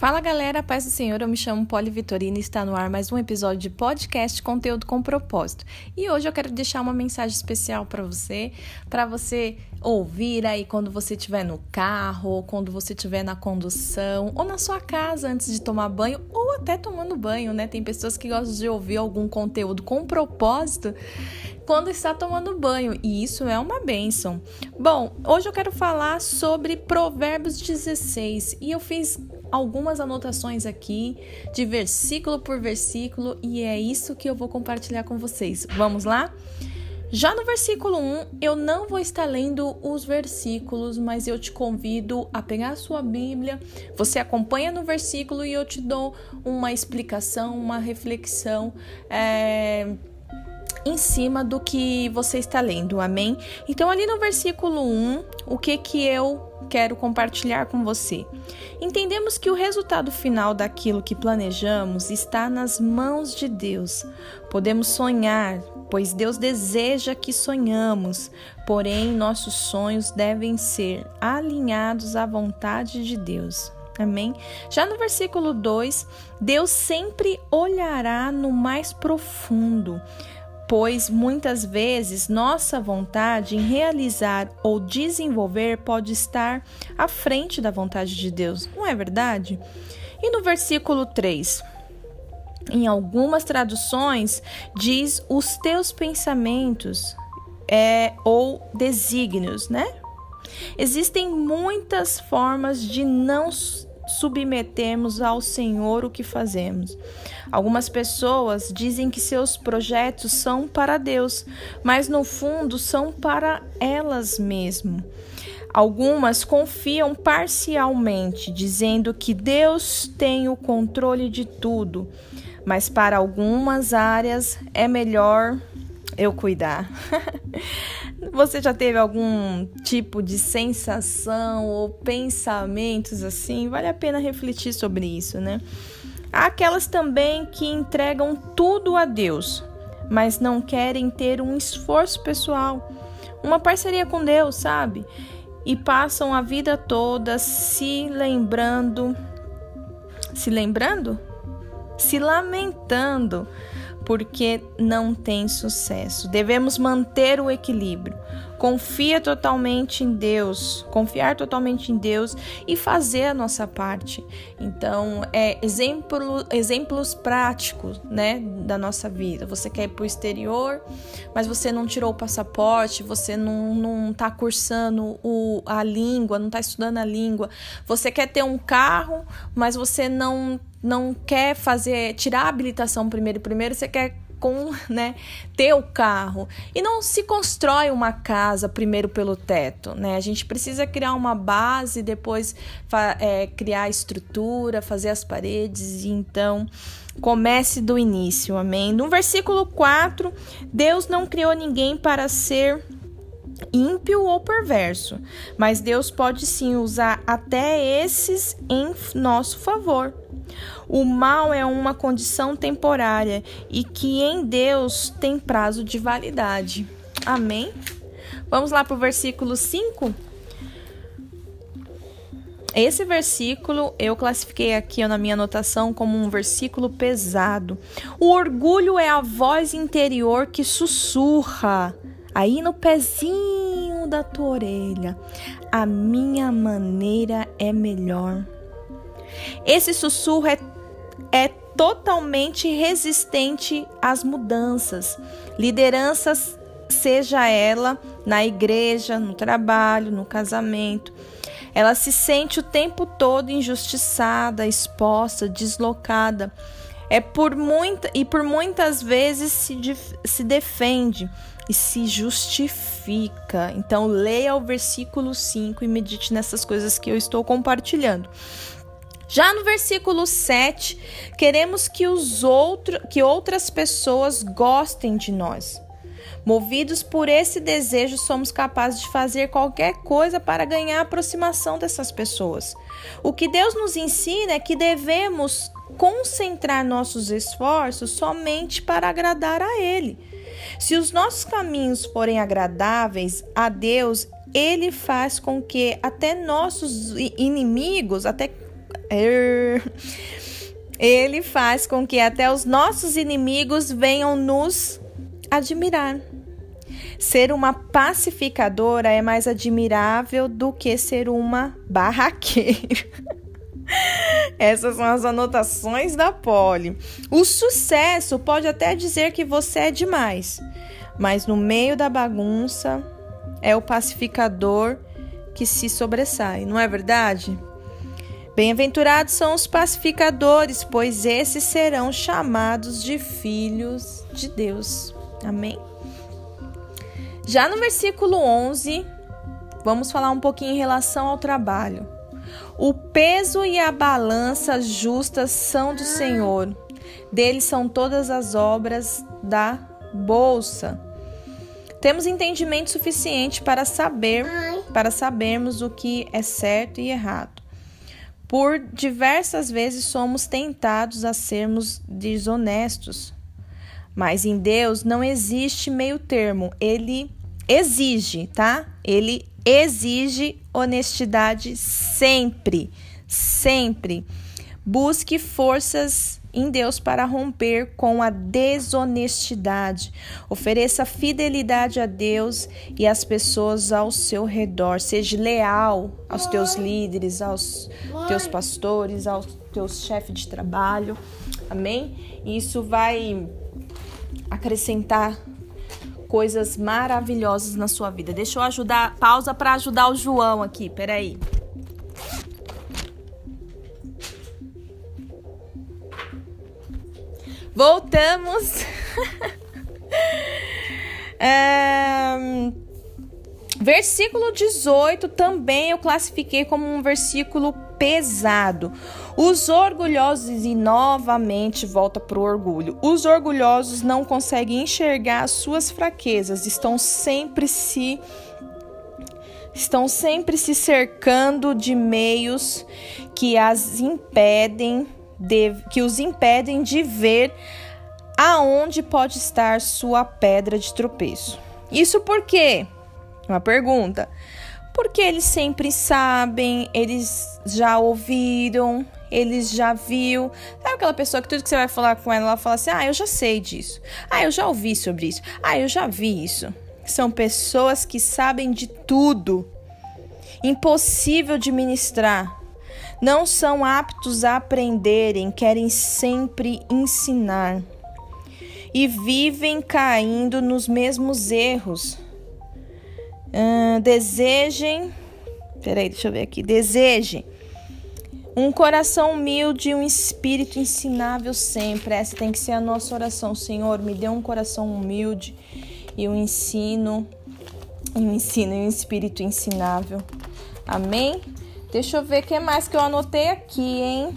Fala galera, paz do Senhor, eu me chamo Poli Vitorina e está no ar mais um episódio de podcast Conteúdo com Propósito. E hoje eu quero deixar uma mensagem especial para você, para você ouvir aí quando você estiver no carro, ou quando você estiver na condução, ou na sua casa antes de tomar banho, ou até tomando banho, né? Tem pessoas que gostam de ouvir algum conteúdo com propósito quando está tomando banho, e isso é uma bênção. Bom, hoje eu quero falar sobre Provérbios 16 e eu fiz algumas anotações aqui de versículo por versículo e é isso que eu vou compartilhar com vocês. Vamos lá? Já no versículo 1, eu não vou estar lendo os versículos, mas eu te convido a pegar a sua Bíblia, você acompanha no versículo e eu te dou uma explicação, uma reflexão. É em cima do que você está lendo, amém? Então, ali no versículo 1, o que que eu quero compartilhar com você? Entendemos que o resultado final daquilo que planejamos está nas mãos de Deus. Podemos sonhar, pois Deus deseja que sonhamos, porém nossos sonhos devem ser alinhados à vontade de Deus. Amém? Já no versículo 2, Deus sempre olhará no mais profundo pois muitas vezes nossa vontade em realizar ou desenvolver pode estar à frente da vontade de Deus, não é verdade? E no versículo 3, em algumas traduções, diz os teus pensamentos é, ou desígnios, né? Existem muitas formas de não submetermos ao Senhor o que fazemos. Algumas pessoas dizem que seus projetos são para Deus, mas no fundo são para elas mesmas. Algumas confiam parcialmente, dizendo que Deus tem o controle de tudo, mas para algumas áreas é melhor eu cuidar. Você já teve algum tipo de sensação ou pensamentos assim? Vale a pena refletir sobre isso, né? Há aquelas também que entregam tudo a Deus, mas não querem ter um esforço pessoal, uma parceria com Deus, sabe? E passam a vida toda se lembrando, se lembrando? Se lamentando porque não tem sucesso. Devemos manter o equilíbrio. Confia totalmente em Deus, confiar totalmente em Deus e fazer a nossa parte. Então, é exemplo, exemplos práticos, né, da nossa vida. Você quer ir para o exterior, mas você não tirou o passaporte, você não, não tá cursando o, a língua, não está estudando a língua. Você quer ter um carro, mas você não não quer fazer tirar a habilitação primeiro primeiro você quer com né ter o carro. E não se constrói uma casa primeiro pelo teto né? A gente precisa criar uma base depois é, criar a estrutura fazer as paredes. E então comece do início amém? No versículo 4 Deus não criou ninguém para ser ímpio ou perverso, mas Deus pode sim usar até esses em nosso favor. O mal é uma condição temporária e que em Deus tem prazo de validade. Amém? Vamos lá para o versículo 5. Esse versículo eu classifiquei aqui na minha anotação como um versículo pesado. O orgulho é a voz interior que sussurra aí no pezinho da tua orelha. A minha maneira é melhor. Esse sussurro é, é totalmente resistente às mudanças. Lideranças, seja ela na igreja, no trabalho, no casamento, ela se sente o tempo todo injustiçada, exposta, deslocada. É por muita e por muitas vezes se, se defende e se justifica. Então leia o versículo 5 e medite nessas coisas que eu estou compartilhando. Já no versículo 7, queremos que os outros, que outras pessoas gostem de nós. Movidos por esse desejo, somos capazes de fazer qualquer coisa para ganhar a aproximação dessas pessoas. O que Deus nos ensina é que devemos concentrar nossos esforços somente para agradar a Ele. Se os nossos caminhos forem agradáveis a Deus, Ele faz com que até nossos inimigos, até Ele faz com que até os nossos inimigos venham nos admirar. Ser uma pacificadora é mais admirável do que ser uma barraqueira. Essas são as anotações da Polly. O sucesso pode até dizer que você é demais, mas no meio da bagunça é o pacificador que se sobressai, não é verdade? Bem-aventurados são os pacificadores, pois esses serão chamados de filhos de Deus. Amém? Já no versículo 11, vamos falar um pouquinho em relação ao trabalho. O peso e a balança justas são do Senhor. Dele são todas as obras da bolsa. Temos entendimento suficiente para saber, para sabermos o que é certo e errado. Por diversas vezes somos tentados a sermos desonestos. Mas em Deus não existe meio termo. Ele exige, tá? Ele exige honestidade sempre, sempre. Busque forças em Deus para romper com a desonestidade. Ofereça fidelidade a Deus e às pessoas ao seu redor. Seja leal aos teus líderes, aos teus pastores, aos teus chefes de trabalho. Amém? Isso vai acrescentar coisas maravilhosas na sua vida. Deixa eu ajudar, pausa para ajudar o João aqui, peraí. Voltamos. é, versículo 18 também eu classifiquei como um versículo pesado. Os orgulhosos, e novamente volta para o orgulho, os orgulhosos não conseguem enxergar as suas fraquezas, estão sempre se estão sempre se cercando de meios que as impedem de, que os impedem de ver aonde pode estar sua pedra de tropeço. Isso por quê? Uma pergunta. Porque eles sempre sabem, eles já ouviram, eles já viu. Sabe aquela pessoa que tudo que você vai falar com ela, ela fala assim: "Ah, eu já sei disso. Ah, eu já ouvi sobre isso. Ah, eu já vi isso". São pessoas que sabem de tudo. Impossível de ministrar. Não são aptos a aprenderem, querem sempre ensinar. E vivem caindo nos mesmos erros Uh, desejem. Peraí, deixa eu ver aqui. Desejem um coração humilde e um espírito ensinável sempre. Essa tem que ser a nossa oração. Senhor, me dê um coração humilde e um ensino, um ensino e um espírito ensinável. Amém? Deixa eu ver o que mais que eu anotei aqui, hein?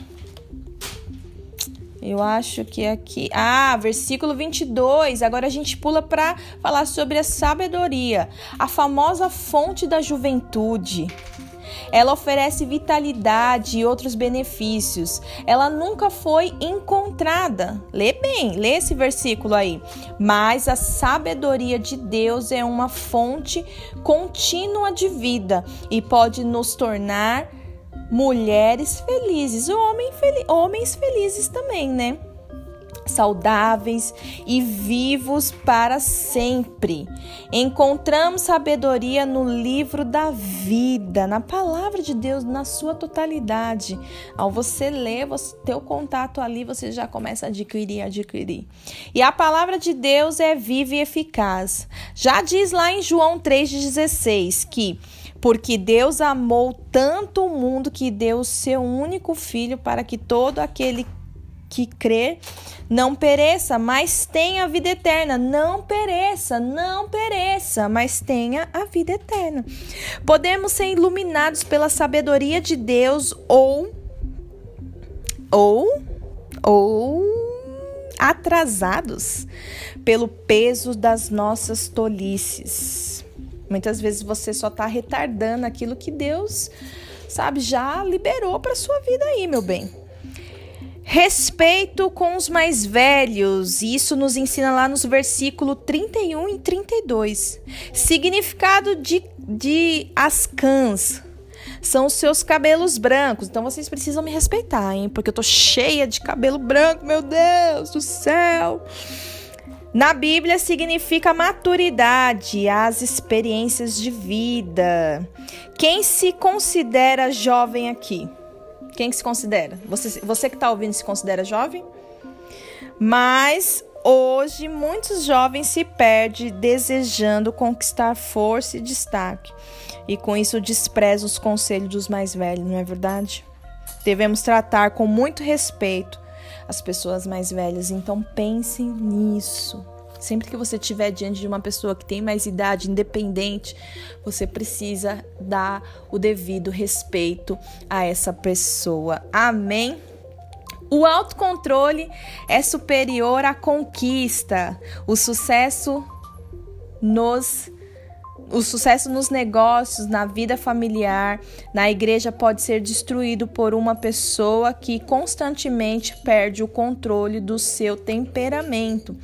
Eu acho que aqui. Ah, versículo 22. Agora a gente pula para falar sobre a sabedoria, a famosa fonte da juventude. Ela oferece vitalidade e outros benefícios. Ela nunca foi encontrada. Lê bem, lê esse versículo aí. Mas a sabedoria de Deus é uma fonte contínua de vida e pode nos tornar mulheres felizes, homens felizes também, né? Saudáveis e vivos para sempre. Encontramos sabedoria no livro da vida, na palavra de Deus, na sua totalidade. Ao você ler, você ter o contato ali, você já começa a adquirir, adquirir. E a palavra de Deus é viva e eficaz. Já diz lá em João 3,16 que porque Deus amou tanto o mundo que deu o seu único filho para que todo aquele que crer não pereça, mas tenha a vida eterna. Não pereça, não pereça, mas tenha a vida eterna. Podemos ser iluminados pela sabedoria de Deus ou ou ou atrasados pelo peso das nossas tolices. Muitas vezes você só está retardando aquilo que Deus, sabe, já liberou para sua vida aí, meu bem. Respeito com os mais velhos, isso nos ensina lá nos versículos 31 e 32. Significado de, de ascans. são os seus cabelos brancos. Então vocês precisam me respeitar, hein? Porque eu tô cheia de cabelo branco, meu Deus do céu. Na Bíblia significa maturidade, as experiências de vida. Quem se considera jovem aqui? Quem se considera? Você, você que está ouvindo se considera jovem? Mas hoje muitos jovens se perdem desejando conquistar força e destaque. E com isso desprezam os conselhos dos mais velhos, não é verdade? Devemos tratar com muito respeito as pessoas mais velhas. Então pensem nisso. Sempre que você estiver diante de uma pessoa que tem mais idade, independente, você precisa dar o devido respeito a essa pessoa. Amém? O autocontrole é superior à conquista. O sucesso nos o sucesso nos negócios, na vida familiar, na igreja pode ser destruído por uma pessoa que constantemente perde o controle do seu temperamento.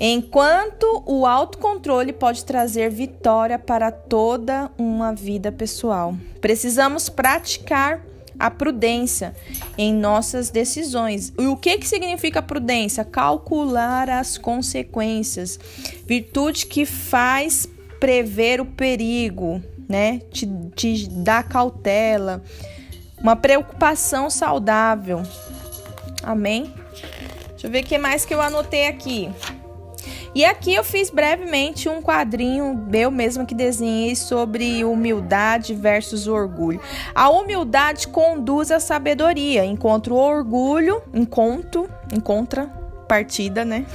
Enquanto o autocontrole pode trazer vitória para toda uma vida pessoal. Precisamos praticar a prudência em nossas decisões. E o que, que significa prudência? Calcular as consequências. Virtude que faz prever o perigo, né? Te, te dá cautela, uma preocupação saudável. Amém? Deixa eu ver o que mais que eu anotei aqui. E aqui eu fiz brevemente um quadrinho eu mesma que desenhei sobre humildade versus orgulho. A humildade conduz à sabedoria, enquanto o orgulho, encontro, encontra partida, né?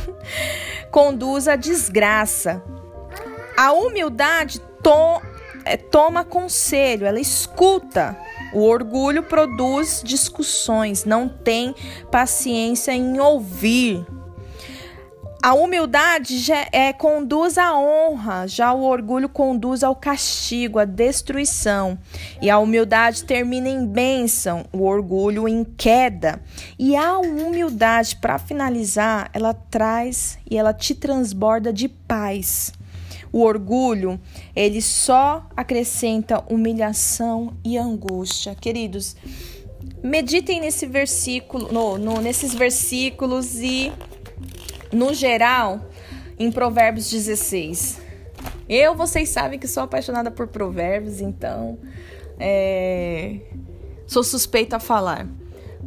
conduz à desgraça. A humildade to é, toma conselho, ela escuta. O orgulho produz discussões, não tem paciência em ouvir. A humildade já é, conduz à honra, já o orgulho conduz ao castigo, à destruição. E a humildade termina em bênção, o orgulho em queda. E a humildade, para finalizar, ela traz e ela te transborda de paz. O orgulho, ele só acrescenta humilhação e angústia. Queridos, meditem nesse versículo, no, no, nesses versículos e, no geral, em Provérbios 16. Eu, vocês sabem que sou apaixonada por Provérbios, então é, sou suspeita a falar.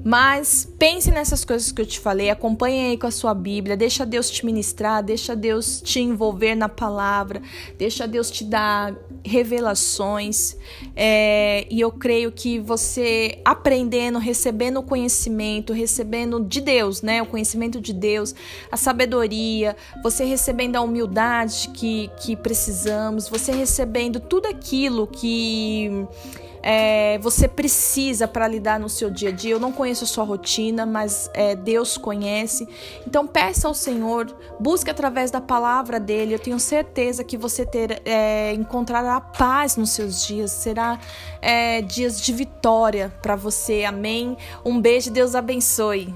Mas pense nessas coisas que eu te falei, acompanhe aí com a sua Bíblia, deixa Deus te ministrar, deixa Deus te envolver na palavra, deixa Deus te dar revelações. É, e eu creio que você aprendendo, recebendo conhecimento, recebendo de Deus, né? O conhecimento de Deus, a sabedoria, você recebendo a humildade que, que precisamos, você recebendo tudo aquilo que é, você precisa para lidar no seu dia a dia. Eu não conheço a sua rotina, mas é, Deus conhece. Então peça ao Senhor, busque através da palavra dele. Eu tenho certeza que você ter, é, encontrará paz nos seus dias. Será é, dias de vitória para você. Amém. Um beijo, Deus abençoe.